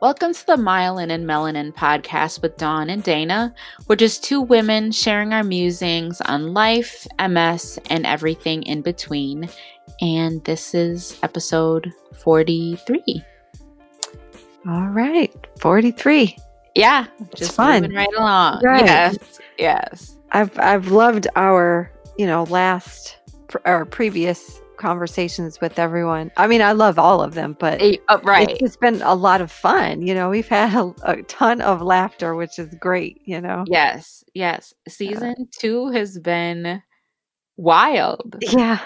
Welcome to the Myelin and Melanin podcast with Dawn and Dana. We're just two women sharing our musings on life, MS, and everything in between. And this is episode 43. All right, 43. Yeah, It's just fun. moving right along. Right. Yes, yes. I've I've loved our, you know, last our previous conversations with everyone. I mean, I love all of them, but oh, right. it's just been a lot of fun. You know, we've had a, a ton of laughter, which is great. You know, Yes, yes. Season two has been wild yeah,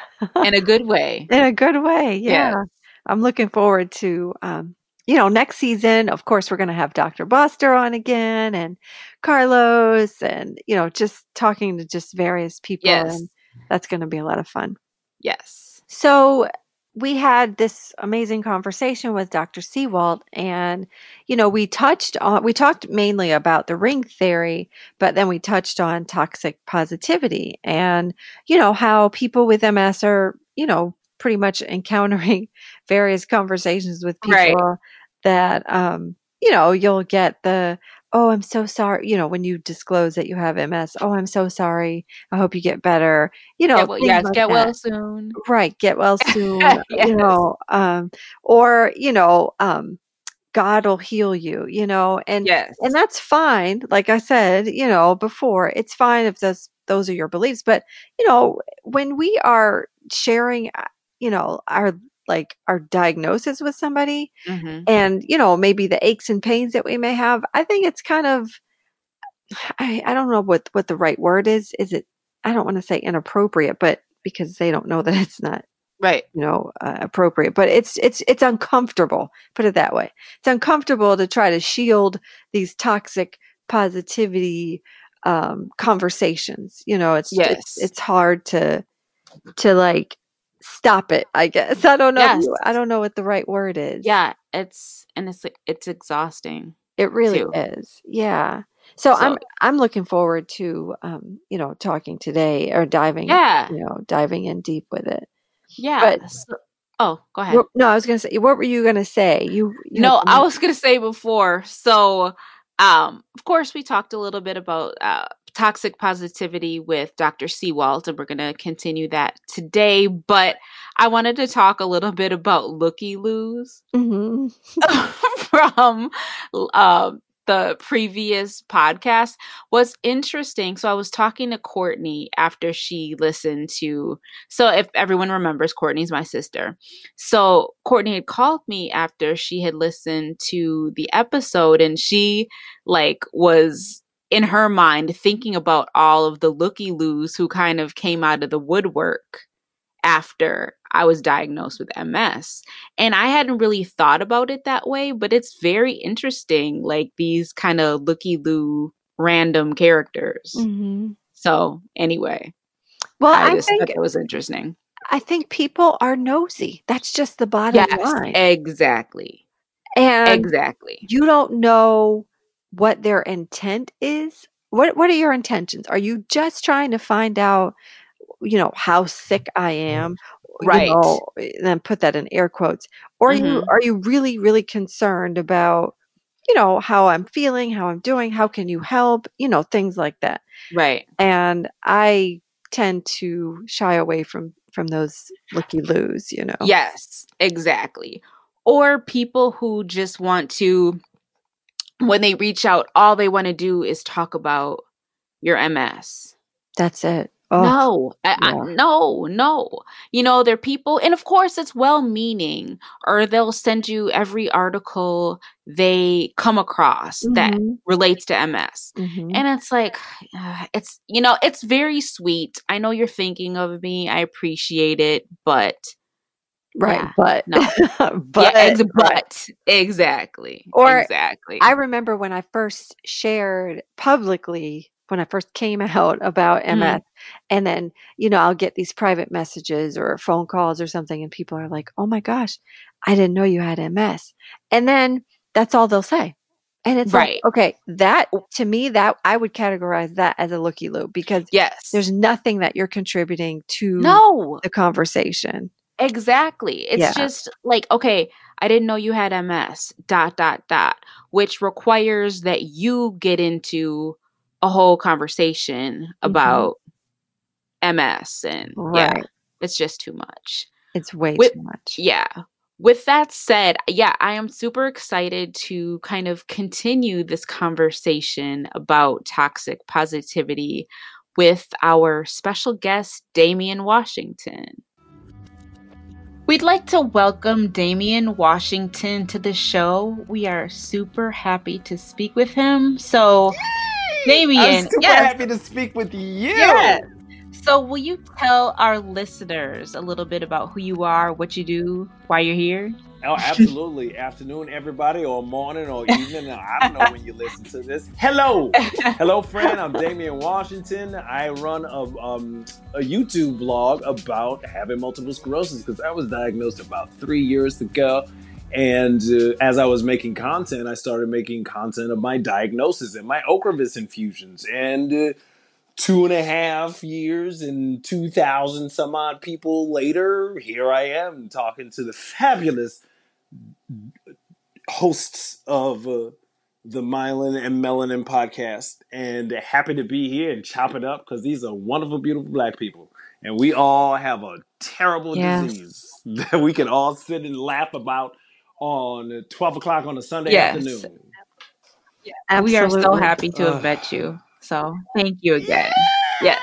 in a good way. in a good way. Yeah, Yes. I'm looking forward to. Um, you know, next season, of course, we're going to have Dr. Buster on again and Carlos and, you know, just talking to just various people. Yes. And that's going to be a lot of fun. Yes. So we had this amazing conversation with Dr. Seawalt, and you know, we touched on we talked mainly about the ring theory, but then we touched on toxic positivity and you know how people with MS are, you know, pretty much encountering various conversations with people Right. that um, you know, you'll get the Oh, I'm so sorry. You know, when you disclose that you have MS, oh, I'm so sorry. I hope you get better. You know, Get well, yes, like get that. well soon. Right, get well soon, Yes. you know, um, or you know, um, God will heal you, you know, and Yes. and that's fine. Like I said, you know, before, it's fine if those those are your beliefs, but you know, when we are sharing, uh, you know, our like our diagnosis with somebody, hmm and you know, maybe the aches and pains that we may have, I think it's kind of, I I don't know what what the right word is. Is it? I don't want to say inappropriate, but because they don't know that it's not Right. you know uh, appropriate but it's it's it's uncomfortable put it that way it's uncomfortable to try to shield these toxic positivity um conversations you know it's Yes. it's, it's hard to to like stop it i guess i don't know Yes. you- i don't know what the right word is Yeah. It's and it's it's exhausting. it really too. is yeah so, i'm i'm looking forward to um you know talking today or diving Yeah. you know diving in deep with it Yeah. But- so- oh, go ahead. No i was gonna say what were you gonna say you, you No, I was gonna say before. So, um, of course, we talked a little bit about uh, toxic positivity with Dr. Seawalt, and we're gonna continue that today. But I wanted to talk a little bit about looky loos Mhm. from um, the previous podcast was interesting. So I was talking to Courtney after she listened to. So if everyone remembers, Courtney's my sister. So Courtney had called me after she had listened to the episode, and she like was in her mind thinking about all of the looky loos who kind of came out of the woodwork after I was diagnosed with MS. And I hadn't really thought about it that way, but it's very interesting, like these kind of looky loo random characters. Mhm. So, anyway, Well, I, I, just think thought it was interesting. I think people are nosy. That's just the bottom Yes, line. exactly. And Exactly. you don't know what their intent is. What What are your intentions? Are you just trying to find out, you know, how sick I am? Mm-hmm. you Right. know, and then put that in air quotes. Or are you mm-hmm. are you really really concerned about, you know, how I'm feeling, how I'm doing, how can you help, you know, things like that. Right. and I tend to shy away from from those looky loos, you know. Yes, exactly. Or people who just want to, when they reach out, all they want to do is talk about your MS. That's it. Oh, No, I, yeah. I, no, no. You know, they're people, and of course, it's well meaning, or they'll send you every article they come across that Mhm, relates to MS. mhm. And it's like, uh, it's, you know, it's very sweet. I know you're thinking of me. I appreciate it, but right, yeah, but no. but, yeah, ex- but exactly. Or exactly. I remember when I first shared publicly when I first came out about. MS, mm-hmm. and then you know I'll get these private messages or phone calls or something, and people are like, "Oh my gosh, I didn't know you had MS," and then that's all they'll say. And it's Right. like, okay, that to me, that I would categorize that as a looky loo because yes. there's nothing that you're contributing to no. the conversation. Exactly. It's Yeah. just like, okay, I didn't know you had MS, dot, dot, dot, which requires that you get into a whole conversation Mhm. about MS. And yeah, Right. it's just too much. It's way With, too much. yeah. With that said, yeah, I am super excited to kind of continue this conversation about toxic positivity with our special guest, Damian Washington. We'd like to welcome Damian Washington to the show. We are super happy to speak with him. So, Damian, I'm super yes, happy to speak with you. yes. So, will you tell our listeners a little bit about who you are, what you do, why you're here? Oh, absolutely. Afternoon, everybody, or morning, or evening. I don't know when you listen to this. Hello. Hello, friend. I'm Damian Washington. I run a, um, a YouTube blog about having multiple sclerosis because I was diagnosed about three years ago. And uh, as I was making content, I started making content of my diagnosis and my Ocrevus infusions. And uh, two and a half years and 2,000 some odd people later, here I am talking to the fabulous hosts of uh, the Myelin and Melanin podcast, and happy to be here and chop it up because these are wonderful, beautiful black people, and we all have a terrible Yes. disease that we can all sit and laugh about on 12 o'clock on a Sunday Yes. afternoon. We are so happy to have Ugh. met you. So, thank you again. Yes.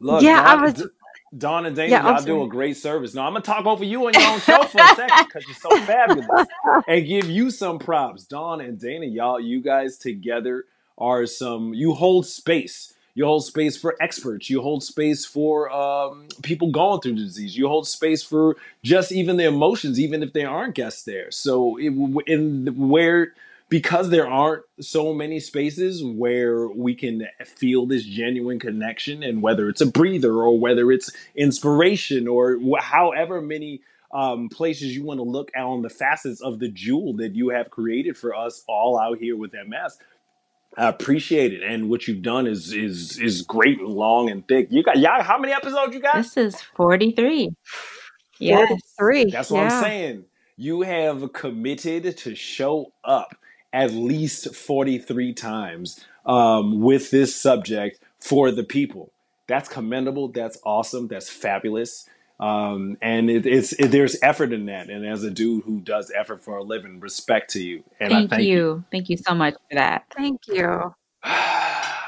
Look, Yeah, I was. D- Dawn and Dana, Yeah, y'all do a great service. Now I'm gonna talk over you on your own show for a second because you're so fabulous, and give you some props. Dawn and Dana, y'all, you guys together are some. You hold space. You hold space for experts. You hold space for um, people going through the disease. You hold space for just even the emotions, even if they aren't guests there. So it, in where because there aren't so many spaces where we can feel this genuine connection and whether it's a breather or whether it's inspiration or wh- however many um, places you want to look at on the facets of the jewel that you have created for us all out here with ms I appreciate it, and what you've done is is is great, and long and thick. You got y'all. How many episodes you got? This is 43. Yes. 43. That's what I'm Yeah. saying. You have committed to show up at least 43 times um, with this subject for the people. That's commendable. That's awesome. That's fabulous. Um, and it, it's it, there's effort in that. And as a dude who does effort for a living, respect to you. And I Thank thank you. you. Thank you so much for that. Thank you.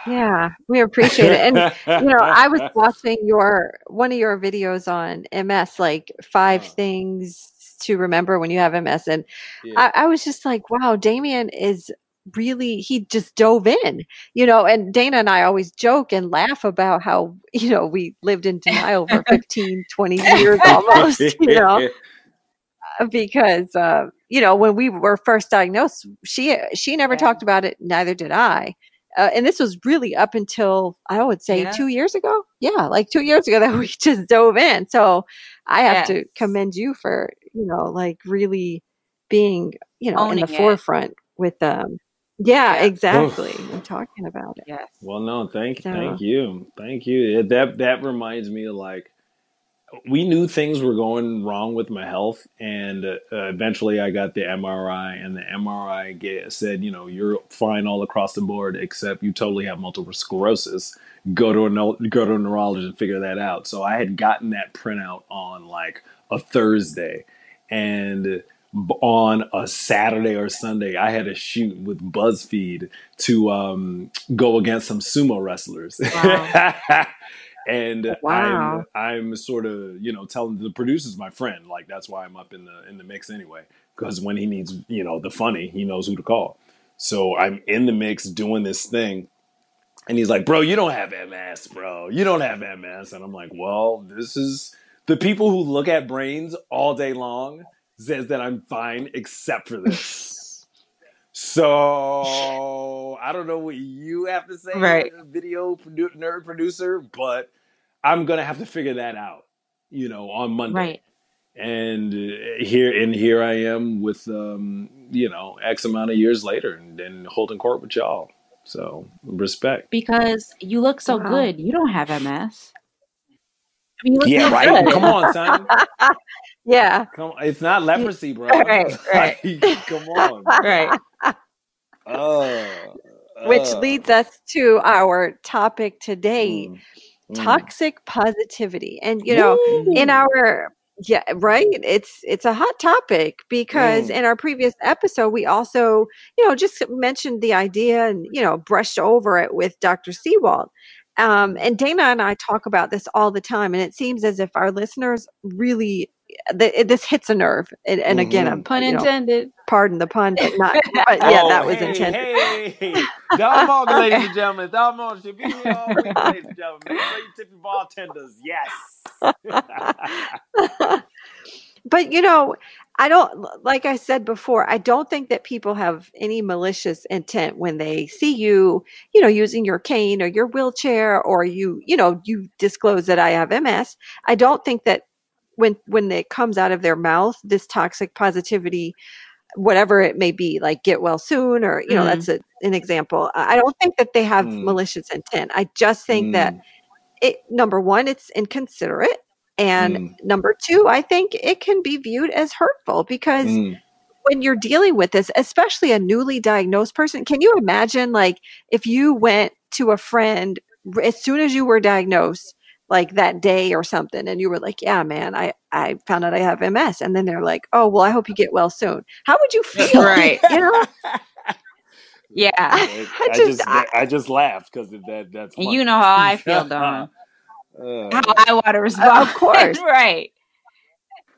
Yeah, we appreciate it. And you know, I was watching your one of your videos on MS, like five Uh, things to remember when you have MS, and yeah. I, I was just like, wow, Damian is really he just dove in, you know. And Dana and I always joke and laugh about how you know we lived in denial for 15, 20 years almost, you know, because uh, you know when we were first diagnosed, she she never Yeah. talked about it, neither did I. Uh, and this was really up until I would say Yeah. two years ago. Yeah, like two years ago that we just dove in. So I have to commend you for you know like really being you know in the it. forefront with them. yeah Yeah. exactly and talking about it. Yes. Well, no, thank So thank you, thank you. It- That that reminds me of like we knew things were going wrong with my health, and uh, eventually I got the MRI, and the MRI ga- said, you know, you're fine all across the board, except you totally have multiple sclerosis. Go to a go to a neurologist and figure that out. So I had gotten that printout on like a Thursday, and on a Saturday or Sunday, I had a shoot with BuzzFeed to um, go against some sumo wrestlers. Wow. and wow. I'm I'm sort of you know telling the producer's my friend like that's why I'm up in the in the mix anyway because when he needs you know the funny he knows who to call so I'm in the mix doing this thing and he's like bro you don't have MS bro you don't have MS and I'm like well this is the people who look at brains all day long says that I'm fine except for this so I don't know what you have to say, Right. video produ- nerd producer, but I'm gonna have to figure that out, you know, on Monday. Right. And uh, here and here I am with, um, you know, X amount of years later, and then holding court with y'all. So respect. Because you look so Wow. good. You don't have MS. Mean, Yeah, right. good. Come on, son. yeah. Come. It's not leprosy, bro. Right, right. Like, come on. Right. Oh. Which leads us to our topic today Mm, mm. toxic positivity. And, you know, in our yeah right it's it's a hot topic because Mm. in our previous episode we also you know just mentioned the idea and you know brushed over it with dr seawald um, and dana and i talk about this all the time and it seems as if our listeners really th- this hits a nerve and, and again Mhm. i'm Pun you know, intended. pardon the pun but not but yeah oh, that was hey, intended Hey, hey, Dalmog, ladies and gentlemen. Dalmog should be here all week, ladies and gentlemen. Make sure you tip your bartenders. Yes. but you know i don't like i said before i don't think that people have any malicious intent when they see you you know using your cane or your wheelchair or you you know you disclose that i have ms i don't think that when when it comes out of their mouth this toxic positivity whatever it may be like get well soon or you know Mhm. that's a, an example. I don't think that they have Mm. malicious intent. I just think that Mm, it number one it's inconsiderate and Mm. number two i think it can be viewed as hurtful because mm. when you're dealing with this especially a newly diagnosed person can you imagine like if you went to a friend as soon as you were diagnosed like that day or something and you were like yeah man i i found out i have ms and then they're like oh well i hope you get well soon how would you feel Right. you know Yeah. I, I, I just just I, I, just laughed because that that's funny. you know how I feel, Dawn. Uh, How I want to respond. of course right.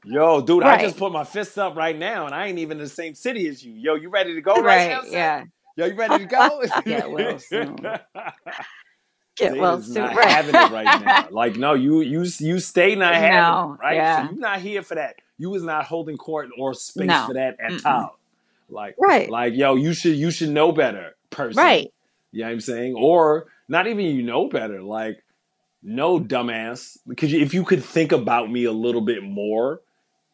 yo, dude, I just put my fists up right now, and I ain't even in the same city as you. Yo, you ready to go right, now, Right. son? Yeah. Yo, you ready to go? Get well soon. get well Dana's soon not right having it right now. Like, no, you you you stay not having No. it, right? Yeah. So you not here for that. You was not holding court or space No. for that at Mm-mm. all. Like, right like, yo, you should you should know better, person. Right. You know what I'm saying? Or not even you know better. Like, no, dumbass. Because if you could think about me a little bit more,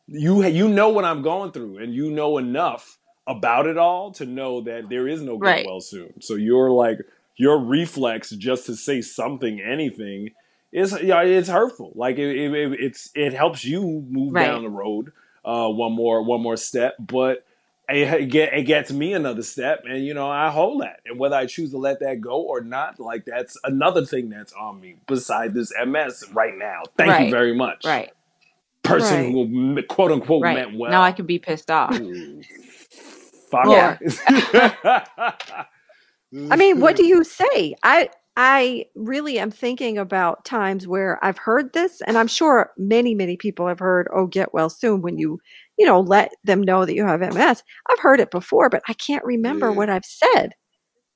you you know what I'm going through, and you know enough about it all to know that there is no get Right. well soon. So you're like your reflex just to say something, anything, is yeah, it's hurtful. Like it, it, it- it's it helps you move Right. down the road uh, one more one more step, but it, get it gets me another step, and you know I hold that, and whether I choose to let that go or not, like that's another thing that's on me beside this MS right now. Thank you very much, Right. person right who quote unquote Right. meant well. Now I can be pissed off. Fuck yeah. I mean, what do you say? I I really am thinking about times where I've heard this, and I'm sure many, many people have heard, "Oh, get well soon." When you, you know, let them know that you have MS. I've heard it before, but I can't remember yeah. what I've said.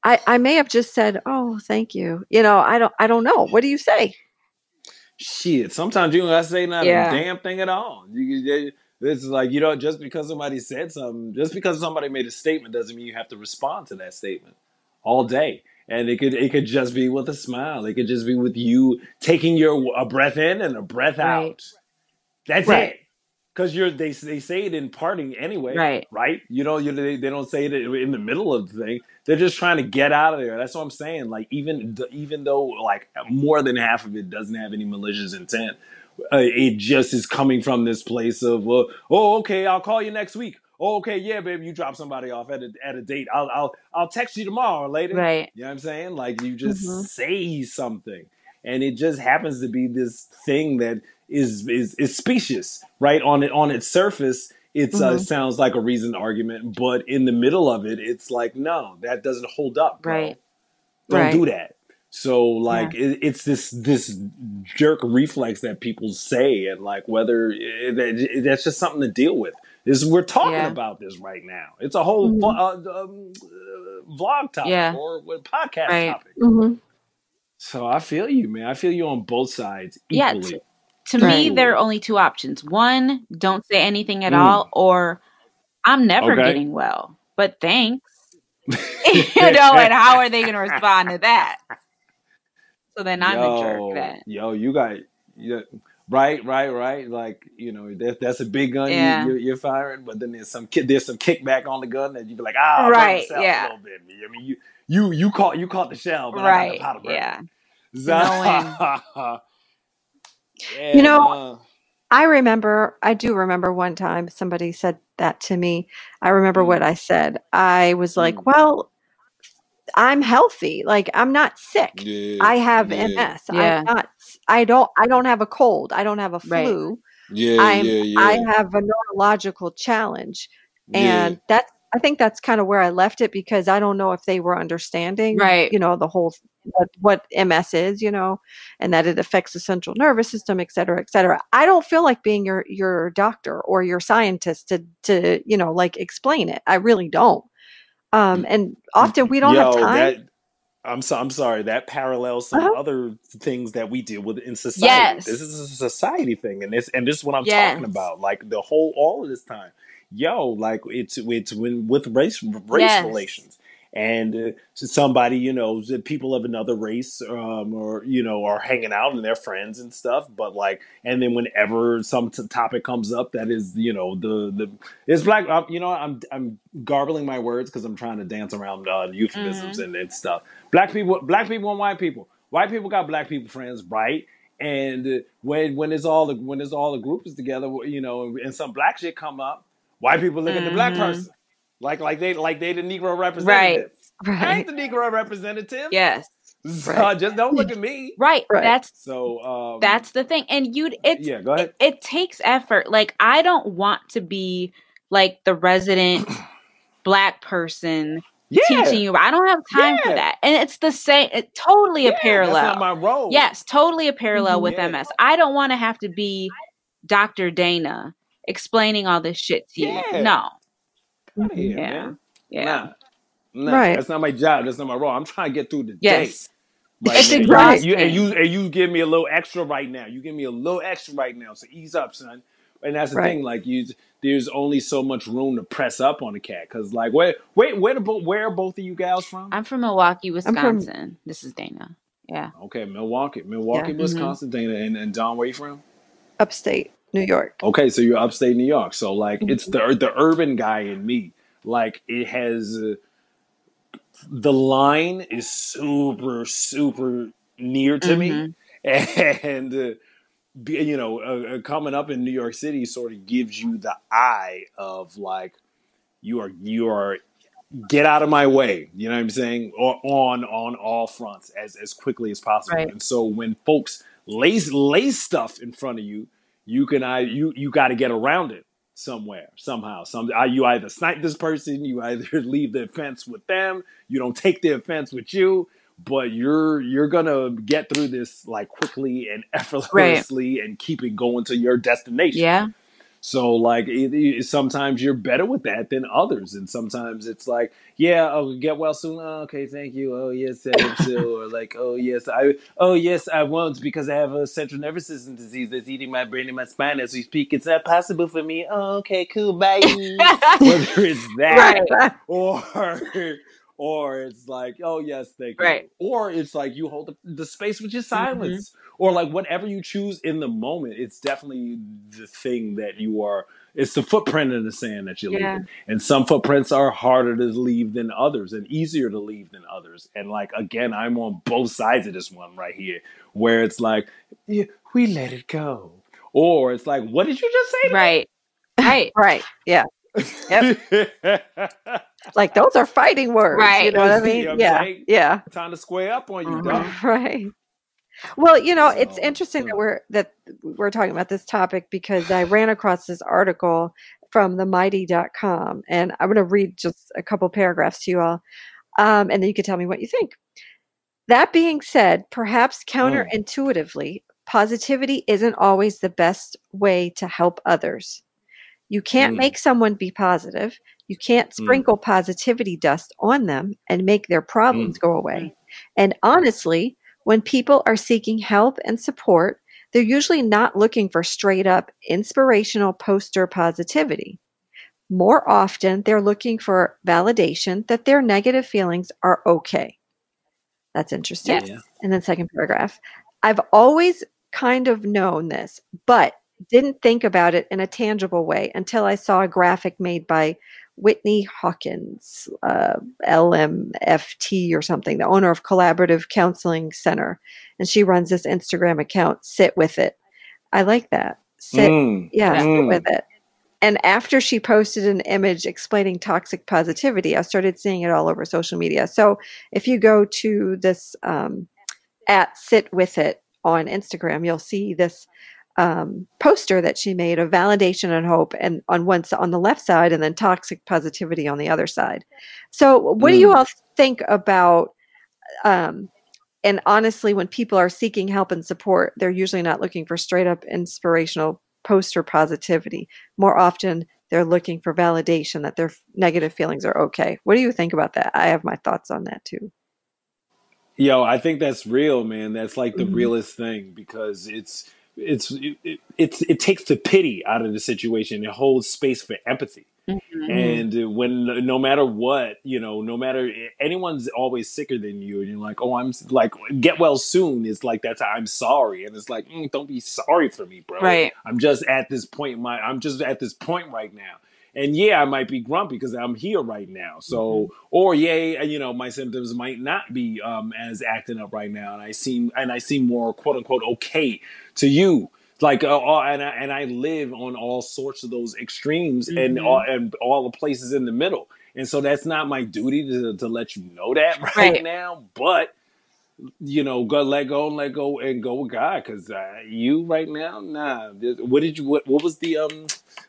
I I may have just said, "Oh, thank you." You know, I don't I don't know. What do you say? Shit, sometimes you don't gotta say not Yeah. a damn thing at all. You, you- it's like you know, just because somebody said something, just because somebody made a statement, doesn't mean you have to respond to that statement all day. And it could it could just be with a smile. It could just be with you taking your a breath in and a breath Right. out. That's Right. it. Because you're they they say it in parting anyway, Right. right? You know, you they, they don't say it in the middle of the thing. They're just trying to get out of there. That's what I'm saying. Like even even though like more than half of it doesn't have any malicious intent, uh, it just is coming from this place of well, oh okay, I'll call you next week. Oh, okay, yeah, baby, you drop somebody off at a at a date. I'll I'll I'll text you tomorrow or later. Right. You know what I'm saying? Like you just hmm say something, and it just happens to be this thing that is is is specious, right? On it on its surface, it uh, hmm sounds like a reasoned argument, but in the middle of it, it's like no, that doesn't hold up, bro. Right. Don't Right. do that. So Yeah. like it, it's this this jerk reflex that people say, and like whether it, that- that's just something to deal with. Is we're talking Yeah. about this right now. It's a whole hmm uh, um, uh, vlog topic Yeah. or podcast Right. topic. hmm So I feel you, man. I feel you on both sides Yeah. T- equally, to me, there are only two options. One, don't say anything at Mm. all, or I'm never Okay. getting well, but thanks. you know, and how are they going to respond to that? So then I'm a jerk yo, then. yo, you got yeah, right, right, right. Like you know, that, that's a big gun you, Yeah. you're, you're firing, but then there's some there's some kickback on the gun that you'd be like, ah, Right. myself a Yeah. little bit. I mean, you you you caught you caught the shell, but I got the Right. Yeah. So-. Yeah, You know, nah. I remember, I do remember one time somebody said that to me. I remember what Mm, I said. I was like, mm. well, I'm healthy. Like I'm not sick. Yeah, I have yeah, MS. I'm not I don't I don't have a cold. I don't have a right. flu. yeah, I'm yeah, I have a neurological challenge. yeah. And that's I think that's kind of where I left it because I don't know if they were understanding, Right. you know, the whole what, what MS is, you know, and that it affects the central nervous system, et cetera, et cetera. I don't feel like being your your doctor or your scientist to to, you know, like explain it. I really don't. Um, and often we don't have time. that I'm so I'm sorry. That parallels some Uh-huh. other things that we deal with in society. Yes. This is a society thing, and this and this is what I'm Yes. talking about. Like the whole all of this time, yo, like it's it's when with race race Yes. relations, and uh, somebody you know the people of another race, um, or you know are hanging out and they're friends and stuff. But like, and then whenever some t- topic comes up that is you know the the it's black. Uh, you know, I'm I'm garbling my words because I'm trying to dance around uh, euphemisms hmm and, and stuff. Black people, black people, and white people. White people got black people friends, right? And when when it's all the when it's all the groups together, you know, and, some black shit come up, white people look at the black hmm person like like they like they the Negro representative. Right. representative. I ain't Right. the Negro representative, Yes. so Right. just don't look at me. Right. Right. That's So um, that's the thing. And you it's yeah, go ahead. it takes effort. Like I don't want to be like the resident black person teaching you. I don't have time for that. And it's the same it, totally a yeah. That's not parallel. my role. Yes, totally a parallel Mhm. with Yeah, MS. I don't want to have to be Dr. Dana explaining all this shit to you. yeah. No. Get out of here, Yeah. man. Yeah. Nah, nah. Right. That's not my job. That's not my role. I'm trying to get through the day. Yes. right It's now. You Right. you and you and you give me a little extra right now. You give me a little extra right now. So ease up, son. And that's the Right. thing. Like you, there's only so much room to press up on a cat. Cause like where wait where the bo- where are both of you gals from? I'm from Milwaukee, I'm from Wisconsin. This is Dana. Yeah. Okay, Milwaukee, Milwaukee, yeah, hmm Wisconsin, Dana, and, and Dawn, where you from? upstate New York. Okay, so you're upstate New York. So like it's Mhm. the the urban guy in me. Like it has uh, the line is super super near to me, hmm and. Uh, be, you know, uh, uh, coming up in New York City sort of gives you the eye of like you are you are get out of my way. You know what I'm saying? Or on on all fronts as as quickly as possible. Right. And so when folks lay lay stuff in front of you, you can I you you got to get around it somewhere somehow. Some I, you either snipe this person, you either leave the offense with them, you don't take the offense with you. But you're you're gonna get through this like quickly and Right. effortlessly and keep it going to your destination. Yeah. So like it, it- sometimes you're better with that than others, and sometimes it's like, yeah, oh, get well soon. Oh, okay, thank you. Oh yes, I so. Or like, oh yes, I, oh yes, I won't because I have a central nervous system disease that's eating my brain and my spine as we speak. It's not possible for me. Oh, okay, cool, bye. Whether it's that right. or or it's like oh yes thank Right. you or it's like you hold the, the space with your hmm silence or like whatever you choose in the moment it's definitely the thing that you are it's the footprint in the sand that you're Yeah. leaving and some footprints are harder to leave than others and easier to leave than others and like again i'm on both sides of this one right here where it's like yeah, we let it go or it's like what did you just say to me Right. Right. Right. Yeah. Yep. Like those are fighting words. You Right. know what I you know what I'm Yeah. saying? Yeah. Time to square up on you, hmm dog. Right. Well, you know, it's So, interesting that uh, we're that we're talking about this topic because I ran across this article from themighty.com and I'm going to read just a couple paragraphs to you all. Um, and then you can tell me what you think. That being said, perhaps mm, counterintuitively, positivity isn't always the best way to help others. You can't mm, make someone be positive. You can't mm, sprinkle positivity dust on them and make their problems mm, go away. And honestly, when people are seeking help and support, they're usually not looking for straight up inspirational poster positivity. More often, they're looking for validation that their negative feelings are okay. That's interesting. Yeah. And then, second paragraph I've always kind of known this, but didn't think about it in a tangible way until I saw a graphic made by Whitney Hawkins, uh, LMFT or something, the owner of Collaborative Counseling Center. And she runs this Instagram account, Sit With It. I like that. Sit, Mm, yeah, sit mm. with it. And after she posted an image explaining toxic positivity, I started seeing it all over social media. So if you go to this um, at sit with it on Instagram, you'll see this um, poster that she made of validation and hope, and on one s- on the left side, and then toxic positivity on the other side. So, what do you Mm. all think about? Um, and honestly, when people are seeking help and support, they're usually not looking for straight up inspirational poster positivity. More often, they're looking for validation that their negative feelings are okay. What do you think about that? I have my thoughts on that too. Yo, I think that's real, man. That's like the Mhm. realest thing because it's it's it, it, it's it takes the pity out of the situation. It holds space for empathy. Mhm. And when no matter what, you know, no matter anyone's always sicker than you, and you're like, oh, I'm like, get well soon. Is like that's I'm sorry, and it's like, mm, don't be sorry for me, bro. Right. I'm just at this point. in My I'm just at this point right now. And yeah, I might be grumpy because I'm here right now. So, or yeah, you know, my symptoms might not be um, as acting up right now, and I seem and I seem more quote unquote okay to you. Like, uh, uh, and I, and I live on all sorts of those extremes and Mhm. all and all the places in the middle. And so that's not my duty to, to let you know that right, Right. now. But you know, go let go and let go and go with God because uh, you right now, nah. This- What did you? What, what was the um?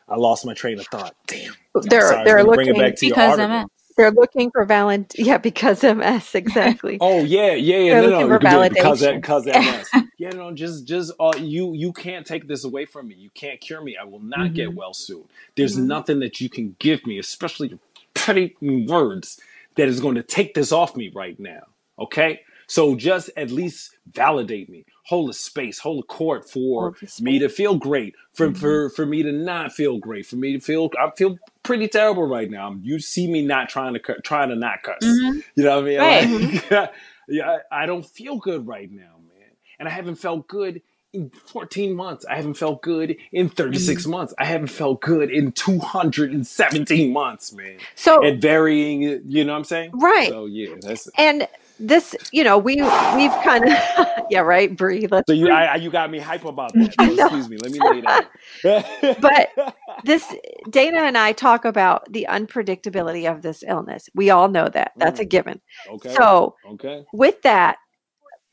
I lost my train of thought. Damn. I'm They're sorry. they're bring it looking back to your Because article. MS. they're looking for valent yeah because MS exactly. Oh yeah, yeah, yeah. They're No, looking no, for you could do it because validation. because MS. Yeah, no, just just uh, you you can't take this away from me. You can't cure me. I will not get Mhm. well soon. There's Mhm. nothing that you can give me, especially your petty words, that is going to take this off me right now. Okay, so just at least validate me, hold a space, hold a court for the me to feel great, for Mhm. for for me to not feel great, for me to feel I feel pretty terrible right now. You see me not trying to cu- trying to not cuss. Mhm. You know what I mean? Right. Like, yeah, I, I don't feel good right now, man. And I haven't felt good in 14 months. I haven't felt good in 36 Mhm. months. I haven't felt good in 217 months, man. So At varying, you know what I'm saying? right. So yeah, that's And this, you know, we we've kind of yeah, right, Bree. Let's so you breathe. I, you got me hype about that. So excuse me. Let me lay down. But this Dana and I talk about the unpredictability of this illness. We all know that. That's a Mm, given. okay. So, Okay. with that,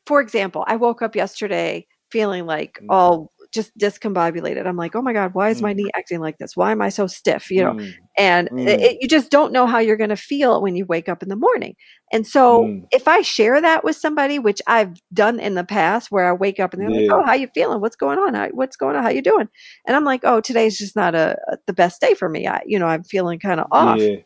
for example, I woke up yesterday feeling like Mm, all just discombobulated. I'm like, oh my God, why is my mm, knee acting like this? Why am I so stiff? You know, mm, and mm, it- you just don't know how you're going to feel when you wake up in the morning. And so, mm. if I share that with somebody, which I've done in the past, where I wake up and they're like, "Oh, how you feeling? What's going on? How, what's going on? How you doing?" And I'm like, "Oh, today's just not a, a- the best day for me. I, you know, I'm feeling kind of off, Yeah.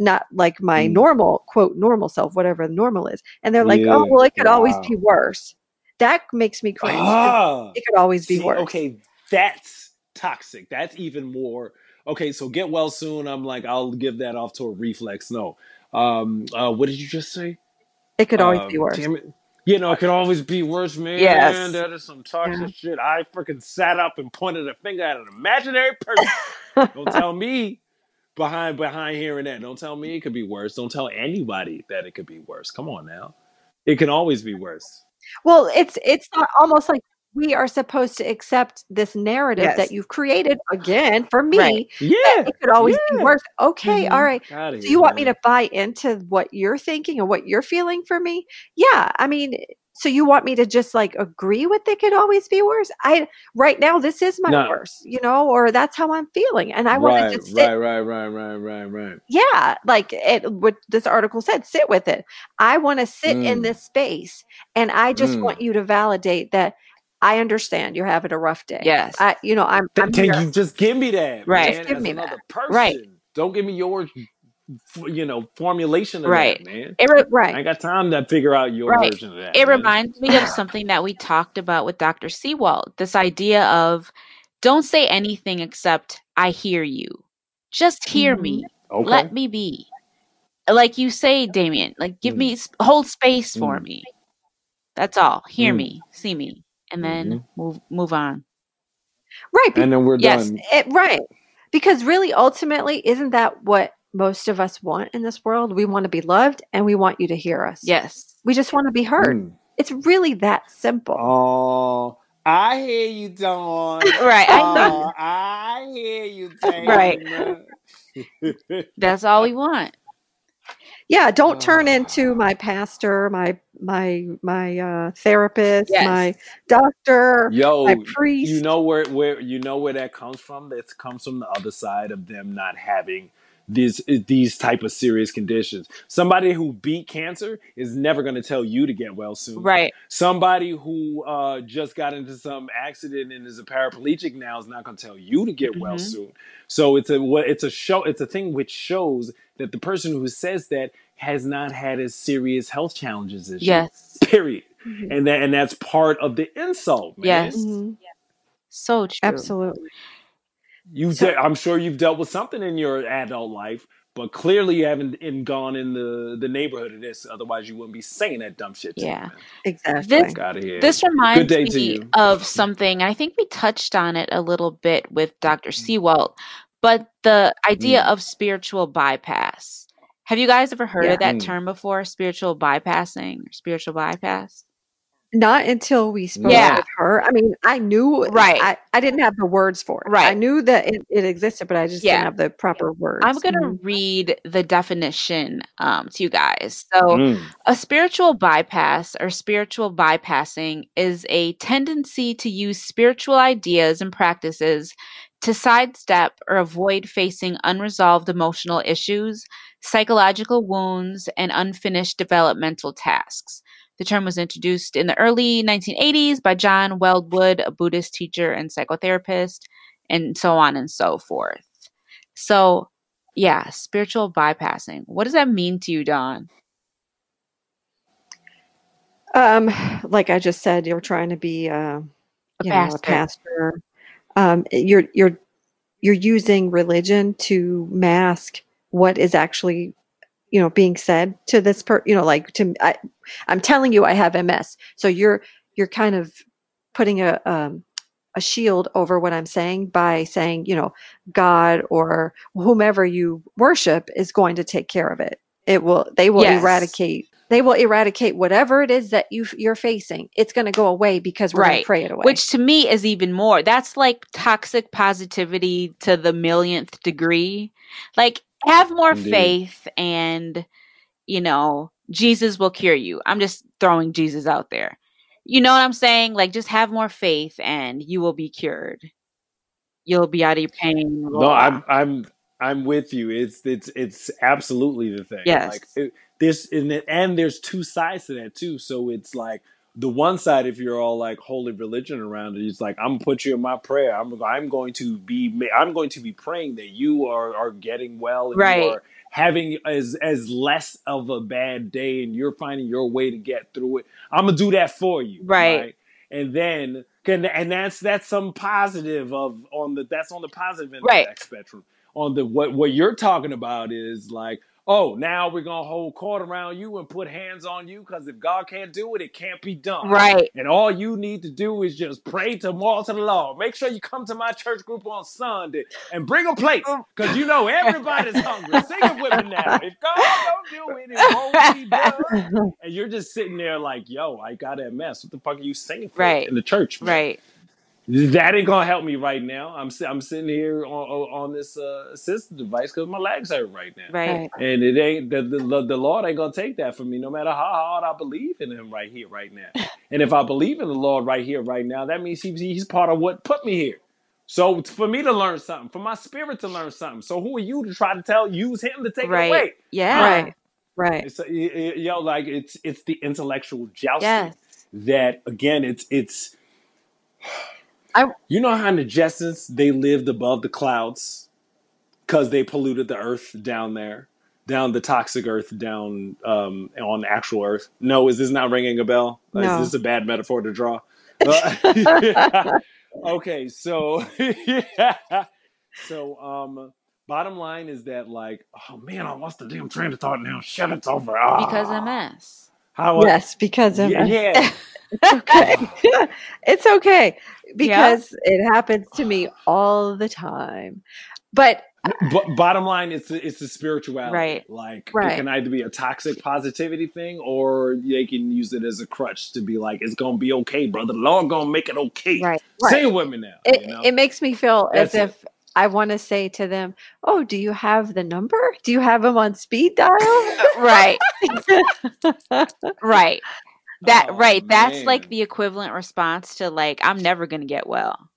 not like my Mm, normal quote normal self, whatever normal is." And they're like, "Oh, well, it could always be worse." That makes me cringe. Ah. It could always be See, worse. okay, that's toxic. That's even more. Okay, so get well soon. I'm like, I'll give that off to a reflex. No. Um, uh, what did you just say? It could always be Um, worse. damn it. You know, it could always be worse, man. Yes. That is some Yeah. toxic shit. I freaking sat up and pointed a finger at an imaginary person. Don't tell me behind behind hearing that. Don't tell me it could be worse. Don't tell anybody that it could be worse. Come on now. It can always be worse. Well, it's it's not almost like we are supposed to accept this narrative that you've created again for me that Yeah. it could always be Yeah. worse. Okay, all Mhm. right. So you want me to buy into what you're thinking and what you're feeling for me? Yeah, I mean, so you want me to just like agree with it could always be worse? I right now this is my No. worst, you know, or that's how I'm feeling, and I want to just sit right, right, right, right, right, right. yeah, like it what this article said, sit with it. I want to sit in Mm, this space and I just mm. want you to validate that I understand you're having a rough day. Yes. I you know, I'm Th- I'm Can here. you just give me that, Right. Just give me another that. Right. Don't give me your, f- you know, formulation of Right. that, man. It re- I Right. ain't got time to figure out your right. version of that, It man. reminds me of something that we talked about with Dr. Seawald. This idea of don't say anything except I hear you. Just hear Mhm. me. Okay. Let me be. Like you say, Damian, like give Mm, me hold space for mm, me. That's all. Hear mm, me, see me, and then mhm. move move on. Right. be- And then we're Yes. done. it, right. Because really ultimately isn't that what most of us want in this world? We want to be loved and we want you to hear us. Yes. We just want to be heard. Mm. It's really that simple. Oh, I hear you, Dawn. Right, I know. Uh, I hear you, Right. That's all we want. Yeah, don't turn Ah. into my pastor, my my my uh, therapist, Yes. my doctor, Yo, my priest. you know where where you know where that comes from? That comes from the other side of them not having these these type of serious conditions. Somebody who beat cancer is never going to tell you to get well soon. Right. Somebody who uh, just got into some accident and is a paraplegic now is not going to tell you to get well Mhm. soon. So it's a what it's a show. It's a thing which shows that the person who says that has not had as serious health challenges as you. Yes. Period. Mhm. And that and that's part of the insult, man. Yes. Mhm. So true. Absolutely. You, So- de- I'm sure you've dealt with something in your adult life, but clearly you haven't in, gone in the, the neighborhood of this. Otherwise, you wouldn't be saying that dumb shit. To Yeah. me, Exactly. This. Out of here. this reminds day to me of something. I think we touched on it a little bit with Dr. Mm. Seawalt, but the idea Mm. of spiritual bypass. Have you guys ever heard Yeah. of that Mm. term before? Spiritual bypassing or spiritual bypass? Not until we spoke Yeah. with her. I mean, I knew Right. I, I didn't have the words for it. Right. I knew that it, it existed, but I just Yeah. didn't have the proper words. I'm going to Mhm. read the definition um, to you guys. So, Mm. A spiritual bypass or spiritual bypassing is a tendency to use spiritual ideas and practices to sidestep or avoid facing unresolved emotional issues, psychological wounds, and unfinished developmental tasks. The term was introduced in the early 1980s by John Welwood, a Buddhist teacher and psychotherapist, and so on and so forth. So, yeah, spiritual bypassing. What does that mean to you, Dawn? Um, like I just said, you're trying to be uh, A you know, pastor. a pastor. Um, you're you're you're using religion to mask what is actually you know being said to this per you know like to I, i'm telling you i have ms so you're you're kind of putting a um a shield over what i'm saying by saying you know god or whomever you worship is going to take care of it it will they will Yes. eradicate they will eradicate whatever it is that you you're facing it's going to go away because we're going to pray it away Which to me is even more. That's like toxic positivity to the millionth degree. Like, have more Indeed. faith and, you know, Jesus will cure you. I'm just throwing Jesus out there. You know what I'm saying? Like, just have more faith and you will be cured. You'll be out of your pain. blah, No, blah, I'm. I'm I'm with you. It's it's it's absolutely the thing. Yes. Like it, this and and there's two sides to that too. So it's like the one side, if you're all like holy religion around it, it's like I'm gonna put you in my prayer. I'm I'm going to be I'm going to be praying that you are are getting well and Right. you are having as as less of a bad day and you're finding your way to get through it. I'm gonna do that for you. Right. And then can and that's that's some positive of on the that's on the positive end Right. of that spectrum. On the what what you're talking about is like, oh, now we're gonna hold court around you and put hands on you because if God can't do it, it can't be done. Right. And all you need to do is just pray to more to the Lord. Make sure you come to my church group on Sunday and bring a plate oh. because you know everybody's hungry. Sing it with me now. If God don't do it, it won't be done. And you're just sitting there like, yo, I got that mess. What the fuck are you singing for Right. in the church? man? Right. That ain't gonna help me right now. I'm si- I'm sitting here on on, on this uh, assistive device because my legs hurt right now. Right. right And it ain't the, the the Lord ain't gonna take that from me, no matter how hard I believe in Him right here, right now. And if I believe in the Lord right here, right now, that means He's He's part of what put me here. So for me to learn something, for my spirit to learn something. So who are you to try to tell use Him to take it Right. away? Yeah. right right It's y- y- you know like it's it's the intellectual jousting Yes. that again it's it's I- you know how in the Jetsons they lived above the clouds because they polluted the earth down there, down the toxic earth down um, on actual earth. No, is this not ringing a bell? Is No. this a bad metaphor to draw? Uh, okay, so yeah. so um, bottom line is that like, oh man, I lost the damn train of thought now. Shut it's over. Ah. Because MS. How? yes because of yeah, yeah. it's okay it's okay because it happens to me all the time but But bottom line, it's the, it's the spirituality. Right. Like it can either be a toxic positivity thing, or they can use it as a crutch to be like, it's gonna be okay, brother. The Lord gonna make it okay. Right. Say it with me now. it, you know? it makes me feel as That's if I want to say to them, "Oh, do you have the number? Do you have them on speed dial?" right. Right. That Oh, right. That's like the equivalent response to like I'm never gonna get well.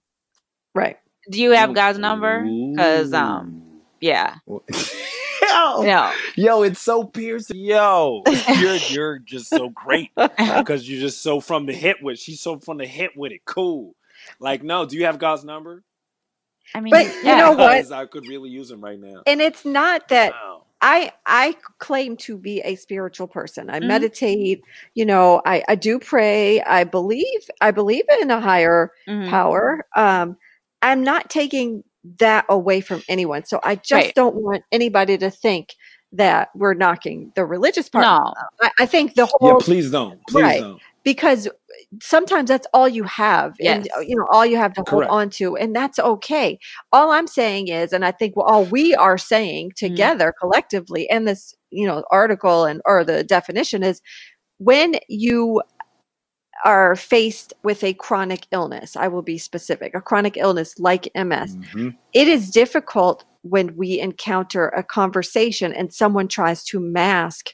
right. Do you have God's number? Because um yeah. Yo, No. yo, it's so piercing. Yo, you're you're just so great because you're just so from the hit with. She's so from the hit with it. Cool. Like, no, do you have God's number? I mean But you yeah. know what? I could really use them right now. And it's not that Wow. I I claim to be a spiritual person. I Mhm. meditate, you know, I I do pray. I believe I believe in a higher Mhm. power. Um I'm not taking that away from anyone. So I just Right. don't want anybody to think that we're knocking the religious part. No. I, I think the whole. Yeah, please don't. Please Right. don't. because sometimes that's all you have and you know all you have to hold on to and that's okay all i'm saying is and i think all we are saying Mm-hmm. together collectively in this you know article and or the definition is when you are faced with a chronic illness i will be specific a chronic illness like ms Mhm. it is difficult when we encounter a conversation and someone tries to mask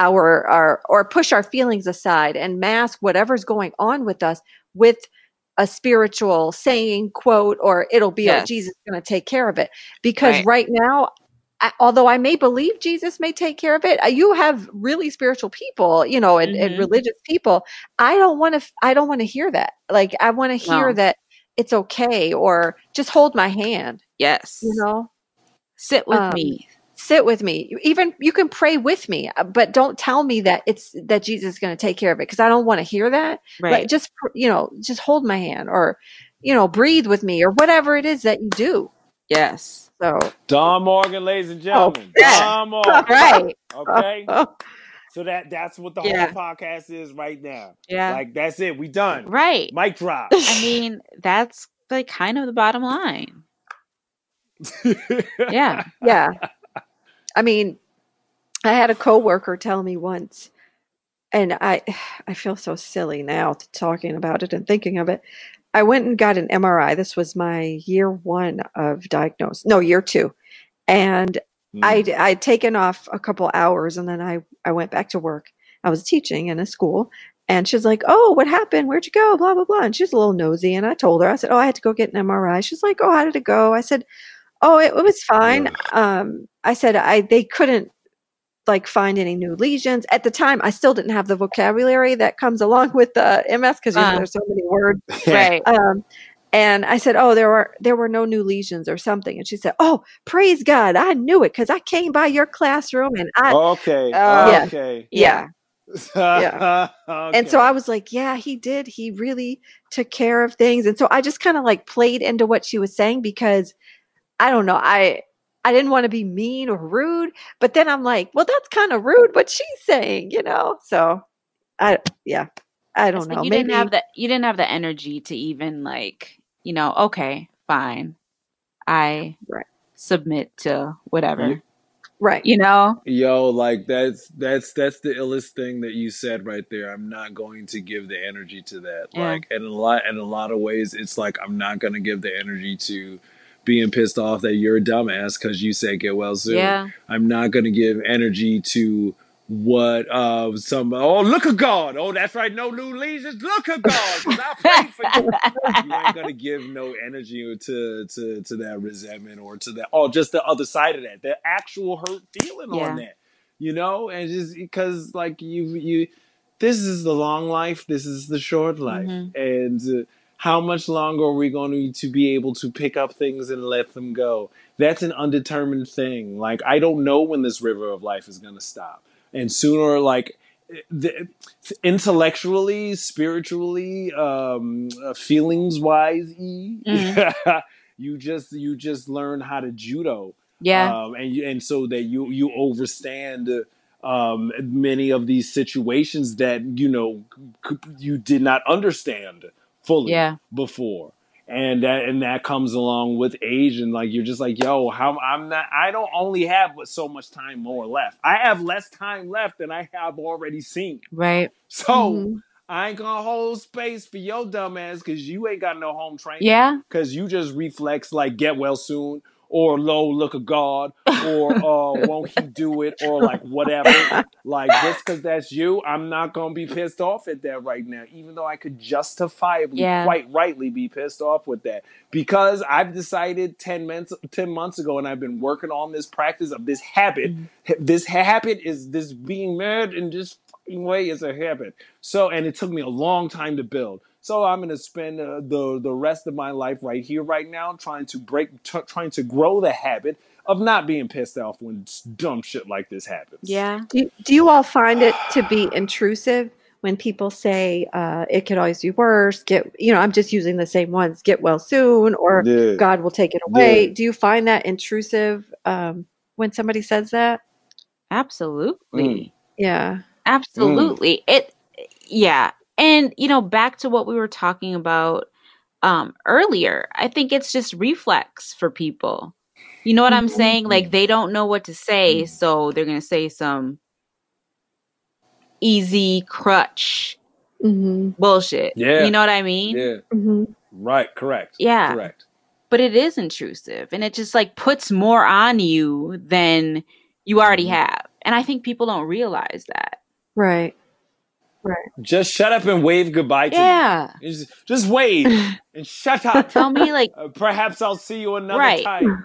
our our or push our feelings aside and mask whatever's going on with us with a spiritual saying quote or it'll be Yes. jesus is going to take care of it because Right. right, now I, although i may believe jesus may take care of it you have really spiritual people you know and, and Mhm. religious people i don't want to i don't want to hear that like i want to hear No. that it's okay or just hold my hand Yes. you know Sit with Um, me. Sit with me even you can pray with me uh, but don't tell me that it's that jesus is going to take care of it because i don't want to hear that Right. like just you know just hold my hand or you know breathe with me or whatever it is that you do yes. so Dawn Morgan, ladies and gentlemen. yeah. Dawn Morgan. Right. Okay. So that that's what the Yeah. whole podcast is right now. Yeah. Like that's it. We done. right. Mic drop. I mean, that's like kind of the bottom line. Yeah. yeah i mean i had a coworker tell me once and i i feel so silly now talking about it and thinking of it i went and got an mri this was my year one of diagnosis no year two and Mm. I'd, I'd taken off a couple hours and then I, I went back to work. I was teaching in a school and she's like, Oh, what happened? Where'd you go? Blah, blah, blah. And she's a little nosy. And I told her, I said, Oh, I had to go get an MRI. She's like, Oh, how did it go? I said, Oh, it, it was fine. Um, I said, I, they couldn't like find any new lesions at the time. I still didn't have the vocabulary that comes along with the MS because you know, Uh. there's so many words Right. um, and I said, "Oh, there were there were no new lesions or something." And she said, "Oh, praise God! I knew it because I came by your classroom and I Okay. Uh, Yeah. okay. yeah." yeah. And so I was like, "Yeah, he did. He really took care of things." And so I just kind of like played into what she was saying because I don't know, I I didn't want to be mean or rude, but then I'm like, "Well, that's kind of rude what she's saying," you know? So I yeah, I don't It's like know. you Maybe didn't have the you didn't have the energy to even like, you know, okay, fine. I Right. submit to whatever. Yeah. right. You know? Yo, like that's that's that's the illest thing that you said right there. I'm not going to give the energy to that. Yeah. Like and a lot in a lot of ways, it's like I'm not gonna give the energy to being pissed off that you're a dumbass because you said get well soon. Yeah. I'm not gonna give energy to what uh some oh look at God. Oh that's right, no new lesions. Look at God, I prayed for you. you ain't gonna give no energy to to to that resentment or to that or just the other side of that the actual hurt feeling Yeah. on that you know and just because like you you this is the long life this is the short life Mhm. and uh, how much longer are we going to be able to pick up things and let them go? That's an undetermined thing. Like i don't know when this river of life is going to stop. And sooner like the, intellectually spiritually um feelings wise you just you just learn how to judo. Yeah. um, and you, and so that you you overstand um, many of these situations that you know you did not understand fully Yeah. before and that and that comes along with age and like you're just like yo how i'm not i don't only have but so much time more left i have less time left than i have already seen Right. so hmm i ain't gonna hold space for your dumb ass because you ain't got no home training Yeah. because you just reflex like get well soon or low look of god or uh won't he do it or like whatever. Like just because that's you i'm not gonna be pissed off at that right now even though i could justifiably Yeah. quite rightly be pissed off with that. Because i've decided 10 months 10 months ago and i've been working on this practice of this habit. Mhm. this habit is this being mad in this fucking way is a habit. So and it took me a long time to build so I'm gonna spend uh, the the rest of my life right here, right now, trying to break, t- trying to grow the habit of not being pissed off when dumb shit like this happens. Yeah. Do you, do you all find it to be intrusive when people say uh, it could always be worse? Get you know, I'm just using the same ones. Get well soon, or Yeah. God will take it away. Yeah. Do you find that intrusive um, when somebody says that? Absolutely. Yeah. Absolutely. It yeah. And you know, back to what we were talking about um earlier. I think it's just reflex for people. You know what I'm Mhm. saying? Like they don't know what to say, Mm. so they're going to say some easy crutch hmm bullshit. Yeah. You know what I mean? Yeah. hmm Right. Correct. Yeah. Correct. But it is intrusive and it just like puts more on you than you already Mhm. have. And I think people don't realize that. Right. Right. Just shut up and wave goodbye to Yeah. me. Just, just wave and shut up. Tell me like Uh, perhaps I'll see you another Right. time.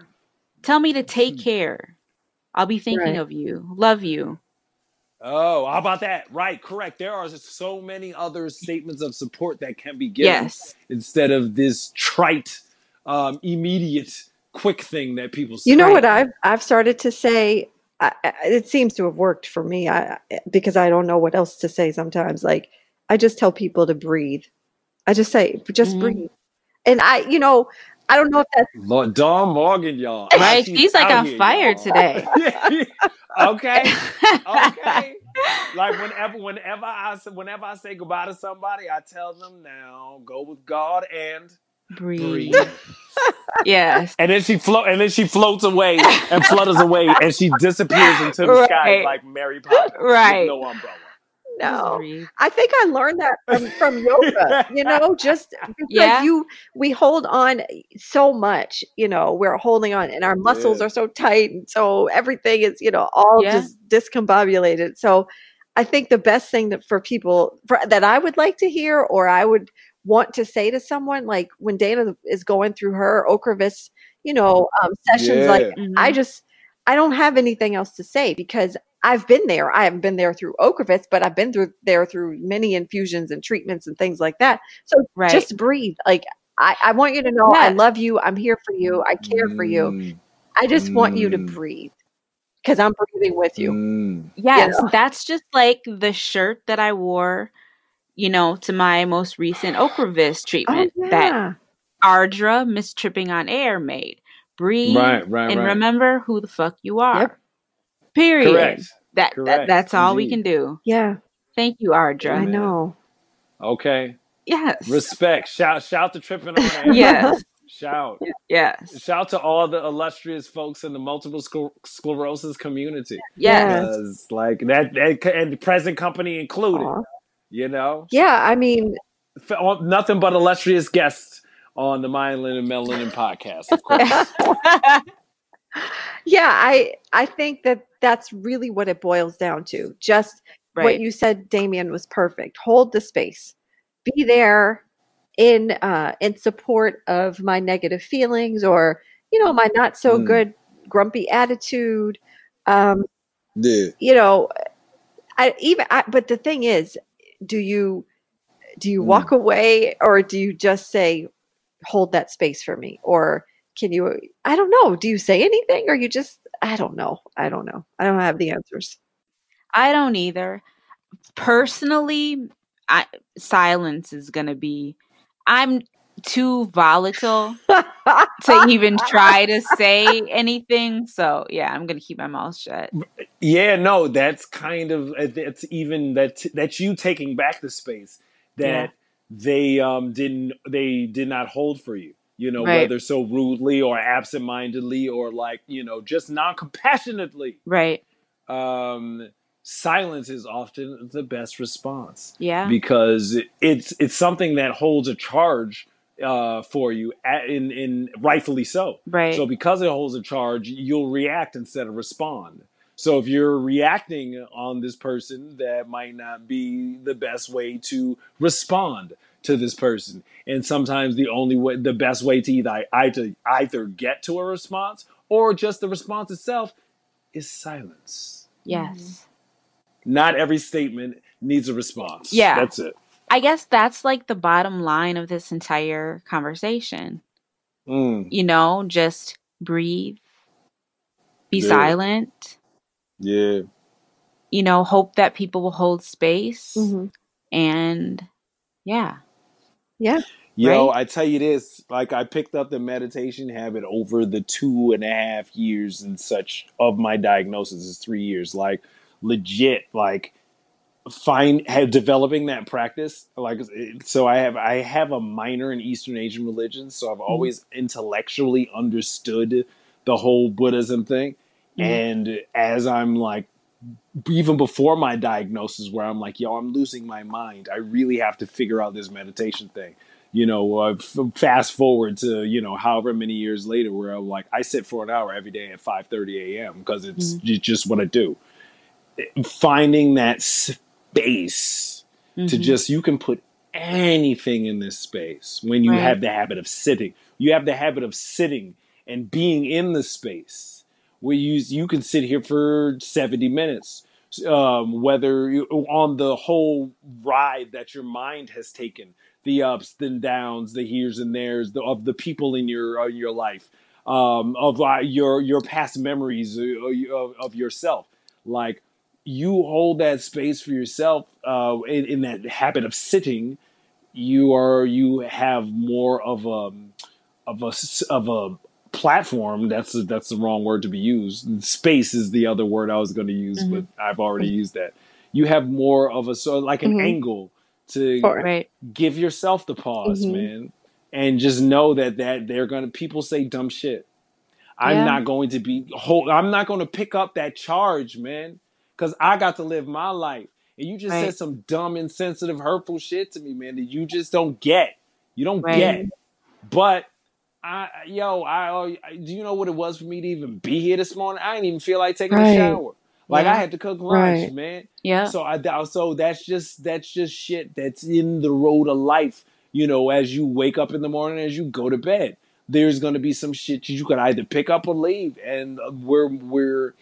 Tell me to take care. I'll be thinking Right. of you. Love you. Oh, how about that? Right, correct. There are so many other statements of support that can be given Yes. instead of this trite, um, immediate, quick thing that people say. You know what I've I've started to say. I, I- it seems to have worked for me. I I- because I don't know what else to say sometimes. Like I just tell people to breathe. I just say just Mhm. breathe. And I, you know, I don't know if that's Lord, Dawn Morgan, y'all. Right? She's She's like on here, fire y'all. today. okay, okay. Like whenever, whenever I whenever I say goodbye to somebody, I tell them now go with God and Breathe. breathe. yes. And then she float, and then she floats away and flutters away, and she disappears into the sky Right. like Mary Poppins Right. with no umbrella. Just no. breathe. I think I learned that from, from yoga, you know, just because Yeah. you we hold on so much, you know, we're holding on and our muscles Yeah. are so tight and so everything is, you know, all Yeah. just discombobulated. So I think the best thing that for people for, that I would like to hear or I would want to say to someone like when Dana is going through her Ocrevus, you know, um, sessions like Yeah. I just I don't have anything else to say because I've been there. I haven't been there through Ocrevus, but I've been through there through many infusions and treatments and things like that. So Right. just breathe. Like I, I want you to know I love you. I'm here for you. I care for you. Mm, I just want you to Mm. breathe because I'm breathing with you. mm. Yes, that's just like the shirt that I wore, you know, to my most recent Ocrevus Oh treatment that. Ardra, Miss Tripping on Air, made. Breathe Right, right, and right. remember who the fuck you are. Yep. Period. Correct. That, that that's all we can do. Yeah. Thank you, Ardra. I know. Okay. Yes. Respect. Shout shout to tripping on air. Yes. Shout. Yes. Shout to all the illustrious folks in the multiple scler- sclerosis community. Yes. Yes. Because like that, that and the present company included. Aw. You know, Yeah. I mean, F- nothing but illustrious guests on the Myelin and Melanin podcast, of course. yeah. I I think that that's really what it boils down to. Just what you said, Damian, was perfect. Hold the space. Be there in uh, in support of my negative feelings or you know my not so Mm. good grumpy attitude. Um, yeah. you know, I even. I, but the thing is, do you do you Mm. walk away or do you just say, "Hold that space for me," or can you? I don't know. Do you say anything or you just? I don't know. I don't know. I don't have the answers. I don't either. Personally, I silence is gonna be I'm too volatile to even try to say anything. So yeah, I'm gonna keep my mouth shut. Yeah, no, that's kind of uh, that's even that that's you taking back the space that Yeah. they um didn't they did not hold for you. you know, Right. whether so rudely or absentmindedly or like, you know, just non compassionately. Right. Um, silence is often the best response Yeah. because it's it's something that holds a charge uh, for you, at, in in rightfully so. Right. So because it holds a charge, you'll react instead of respond. So if you're reacting on this person, that might not be the best way to respond to this person. And sometimes the only way, the best way to either either either get to a response or just the response itself is silence. yes. Not every statement needs a response. Yeah. that's it. I guess that's like the bottom line of this entire conversation. Mm, You know, just breathe, be Yeah. silent, yeah. you know, hope that people will hold space. Mhm. And yeah. Yeah. Yo, Right? I tell you this, like I picked up the meditation habit over the two and a half years and such of my diagnosis is three years. Like legit, like find have developing that practice. Like so I have I have a minor in Eastern Asian religions, so I've always intellectually understood the whole Buddhism thing. Mhm. And as I'm like even before my diagnosis where I'm like, yo, I'm losing my mind. I really have to figure out this meditation thing. You know, uh, f- fast forward to, you know, however many years later where I'm like, I sit for an hour every day at 5.30 a.m. because it's j- just what I do. Finding that space to Mhm. just, you can put anything in this space when you Right. have the habit of sitting. You have the habit of sitting and being in the space where you you can sit here for 70 minutes um, whether you, on the whole ride that your mind has taken the ups and downs the here's and there's the, of the people in your uh, your life um, of uh, your your past memories uh, of, of yourself like you hold that space for yourself uh, in, in that habit of sitting you are you have more of a of a s- of a platform that's that's the wrong word to be used space is the other word i was going to use but i've already used that you have more of a so like an Mhm. angle to For- Right. give yourself the pause Mhm. man and just know that that they're going to people say dumb shit i'm Yeah. not going to be hold i'm not going to pick up that charge man because i got to live my life and you just Right. said some dumb insensitive hurtful shit to me man that you just don't get you don't Right. get but I, yo, I, I, do you know what it was for me to even be here this morning? I didn't even feel like taking Right. a shower. Like Yeah. I had to cook lunch, man. Yeah. So I, so that's just that's just shit that's in the road of life. You know, as you wake up in the morning, as you go to bed, there's gonna be some shit you could either pick up or leave, and uh, we're we're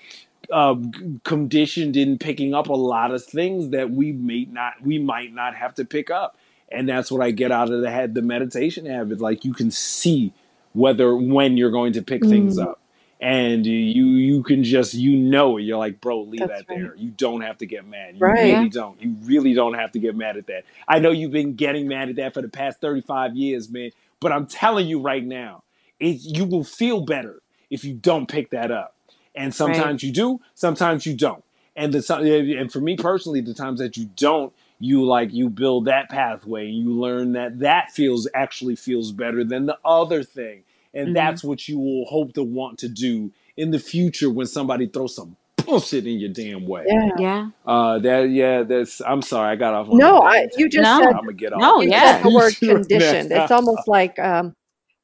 uh, conditioned in picking up a lot of things that we may not we might not have to pick up. And that's what i get out of the head the meditation habit. Like you can see whether when you're going to pick things Mm. up. And you you can just you know it you're like bro leave That's that right. there. You don't have to get mad. You Right. really don't. You really don't have to get mad at that. I know you've been getting mad at that for the past 35 years man but i'm telling you right now it, you will feel better if you don't pick that up and sometimes you do sometimes you don't and the so- and for me personally the times that you don't you like you build that pathway and you learn that that feels actually feels better than the other thing and Mhm. that's what you will hope to want to do in the future when somebody throws some bullshit in your damn way Yeah. Yeah. uh that yeah that's i'm sorry i got off on No, a I, damn you just No. said i'm gonna get off No, you yeah. said the word conditioned. It's almost like um,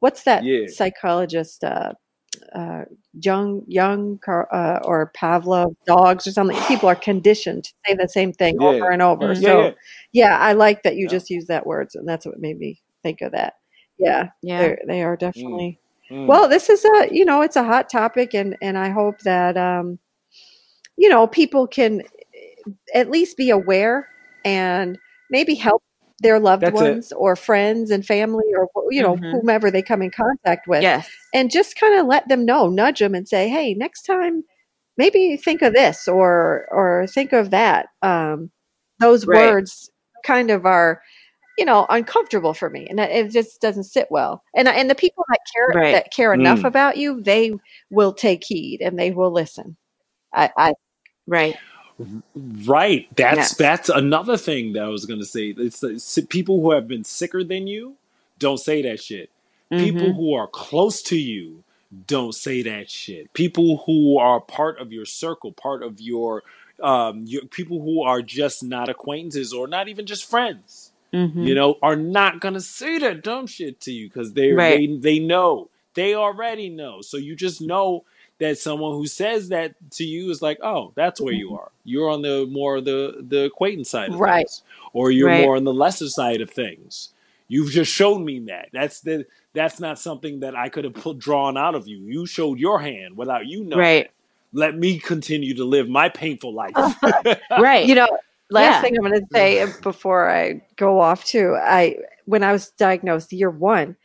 what's that Yeah. psychologist? Uh, uh, Jung, Jung, Car- uh, or Pavlov dogs or something. People are conditioned to say the same thing Yeah. over and over. Yeah So yeah yeah, I like that you Yeah. just use that words, and that's what made me think of that. Yeah, Yeah. they're, they are definitely. Mm. Well, this is a you know it's a hot topic, and and I hope that um, you know people can at least be aware and maybe help their loved That's it. ones or friends and family or you know Mhm. whomever they come in contact with Yes. and just kind of let them know nudge them and say hey next time maybe think of this or or think of that um, those Right. words kind of are you know uncomfortable for me and it it just doesn't sit well and and the people that care Right. that care enough Mm. about you they will take heed and they will listen i i Right. Right. That's Yes. that's another thing that I was gonna say. It's, it's people who have been sicker than you don't say that shit. People Mhm. who are close to you don't say that shit. People who are part of your circle, part of your um your people who are just not acquaintances or not even just friends, you Mhm. know, are not gonna say that dumb shit to you because they Right. they they know. They already know. So you just know that someone who says that to you is like, oh, that's where you are. You're on the more the the acquaintance side of Right. things, or you're Right. more on the lesser side of things. You've just shown me that. That's the that's not something that I could have put drawn out of you. You showed your hand without you knowing Right. it. Let me continue to live my painful life. Right. You know, last Yeah. thing I'm going to say before I go off too, I when I was diagnosed year one,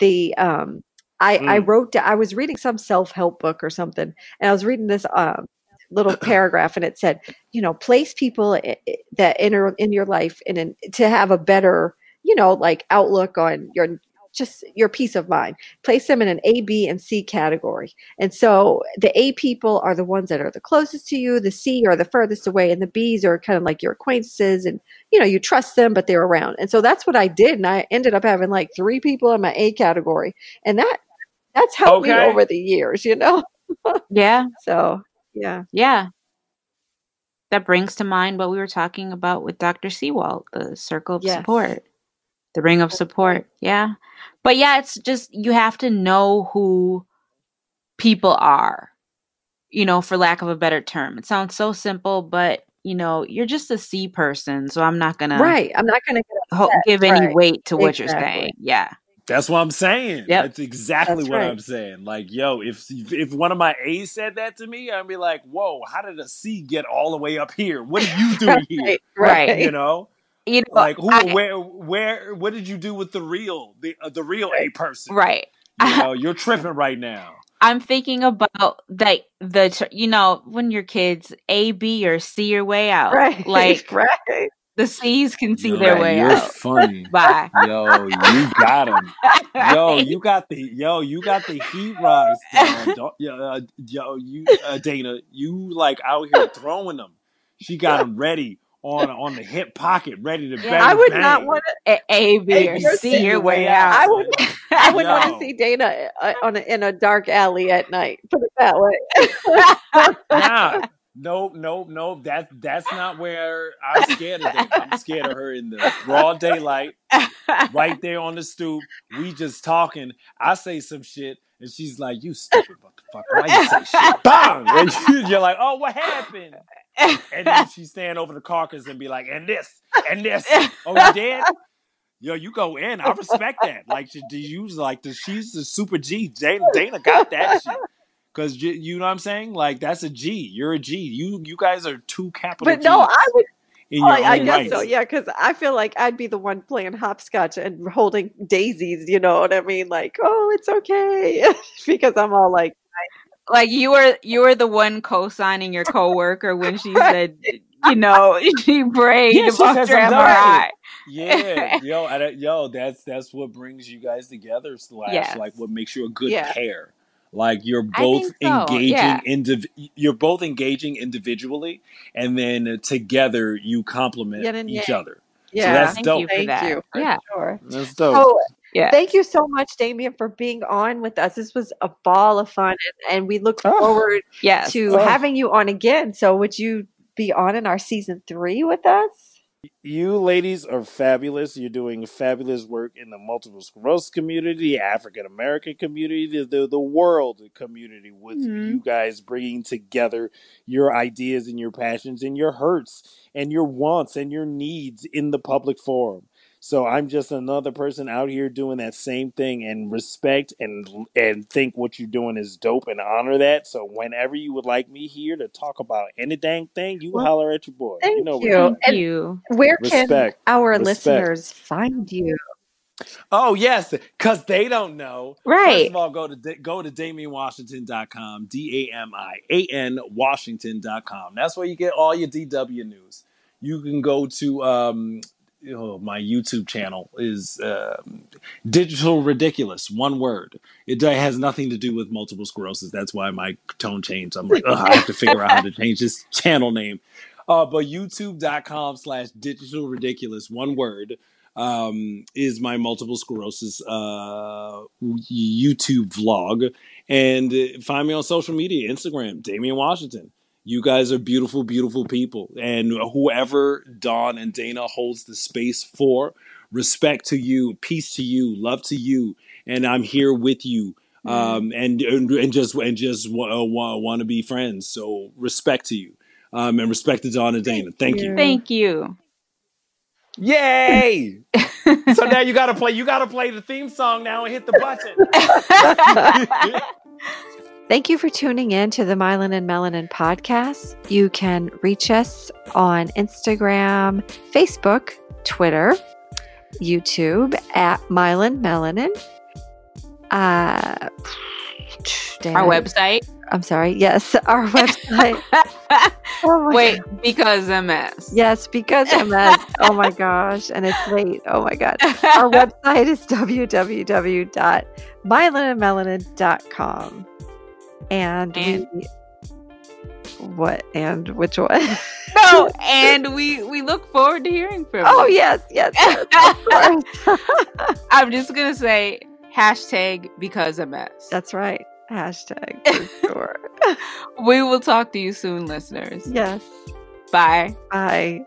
the um, I I Mm. wrote da- I was reading some self help book or something, and I was reading this um little paragraph, and it said, you know, place people i- i- that enter in your life in an, to have a better, you know, like outlook on your just your peace of mind. Place them in an A, B, and C category. And so the A people are the ones that are the closest to you, the C are the furthest away, and the Bs are kind of like your acquaintances and you know, you trust them, but they're around. And so that's what I did. And I ended up having like three people in my A category. And that that's helped me over the years, you know? Yeah. So yeah. Yeah. That brings to mind what we were talking about with Dr. Seawald, the circle of Yes. support, the ring of support. Yeah. But yeah, it's just you have to know who people are, you know, for lack of a better term. It sounds so simple, but you know, you're just a C person, so I'm not gonna Right. I'm not gonna ho- upset. give any Right. weight to what you're saying. Yeah. That's what I'm saying. Yep. That's exactly That's what right. I'm saying. Like, yo, if if one of my A's said that to me, I'd be like, whoa, how did a C get all the way up here? What are you doing here? Right. You know, You know, like who, I- where, where, what did you do with the real, the uh, the real A person? right. You know, you're tripping right now. I'm thinking about like the you know when your kids A B or C your way out. Right. Like right. The C's can see Yo, their way you're out. funny. Bye. Yo, you got him. Yo, you got the yo, you got the heat rocks down. Don't, yo, uh, yo, you uh, Dana, you like out here throwing them. She got them ready on on the hip pocket, ready to Yeah. bang. I would bang. not want to. A, A B or you're C your way way out. out. I would. I wouldn't want Yo. to see Dana uh, on a, in a dark alley at night. Put it that way. Nah, nope, nope, nope. That's that's not where I'm scared of Dana. I'm scared of her in the broad daylight. right there on the stoop. We just talking. I say some shit, and she's like, "You stupid motherfucker! Why you say shit?" Bang! And you- you're like, "Oh, what happened?" And then she stand over the carcass and be like, "And this, and this. Oh, you did." Yo, you go in. I respect that. Like, do you like the? She's the super G. Dana, Dana got that shit. Cause you, you know what I'm saying? Like that's a G. You're a G. You you guys are two capital But no, I would. in Oh, your I own guess right. so. Yeah, because I feel like I'd be the one playing hopscotch and holding daisies. You know what I mean? Like, oh, it's okay, because I'm all like, like you were you were the one co-signing your coworker when she said you know she prayed Yeah, she about said MRI. Yeah, yo, I, yo, that's that's what brings you guys together. Slash, Yes. like what makes you a good Yeah. pair. Like you're both so, engaging yeah. indiv- You're both engaging individually, and then uh, together you complement Yin each yang. other. yeah, that's Thank dope. you thank that. you. For Yeah. sure. That's dope. So, Yeah. thank you so much, Damian, for being on with us. This was a ball of fun, and, and we look Oh. forward Yes. to Oh. having you on again. So, would you be on in our season three with us? You ladies are fabulous. You're doing fabulous work in the multiple sclerosis community, African American community, the, the the world community. With Mhm. you guys bringing together your ideas and your passions and your hurts and your wants and your needs in the public forum. So I'm just another person out here doing that same thing and respect and and think what you're doing is dope and honor that. So whenever you would like me here to talk about any dang thing, you Well, holler at your boy. thank you know what you. it is. Thank And you. where can Respect. our Respect. listeners find you? Oh yes, because they don't know. First Right. of all, go to go to DamianWashington.com, D A M I A N Washington.com. That's where you get all your DW news. You can go to um, oh, my YouTube channel is um, Digital Ridiculous, one word. It has nothing to do with multiple sclerosis. That's why my tone changed. I'm like, I have to figure out how to change this channel name. Uh, but YouTube.com slash Digital Ridiculous, one word. um, is my multiple sclerosis uh, YouTube vlog. And uh, find me on social media Instagram, Damian Washington. You guys are beautiful, beautiful people. And whoever Dawn and Dana holds the space for, respect to you, peace to you, love to you. And I'm here with you. Mm. Um, and, and and just and just want, uh, want to be friends. So respect to you, um, and respect to Dawn and Dana. Thank you. you. Thank you. Yay! so now you gotta play. You gotta play the theme song now and hit the button. Thank you for tuning in to the Myelin and Melanin podcast. You can reach us on Instagram, Facebook, Twitter, YouTube at Myelin Melanin. Uh, Our website. I'm sorry. Yes, our website. Oh Wait, because MS. Yes, because MS. oh my gosh. And it's late. Oh my God. Our website is www.myelinandmelanin.com. And, And- we, what? And which one? No, and we we look forward to hearing from oh, you. yes, yes, yes. I'm just gonna say hashtag because MS. That's right. Hashtag for sure. we will talk to you soon, listeners. yes. Bye. Bye.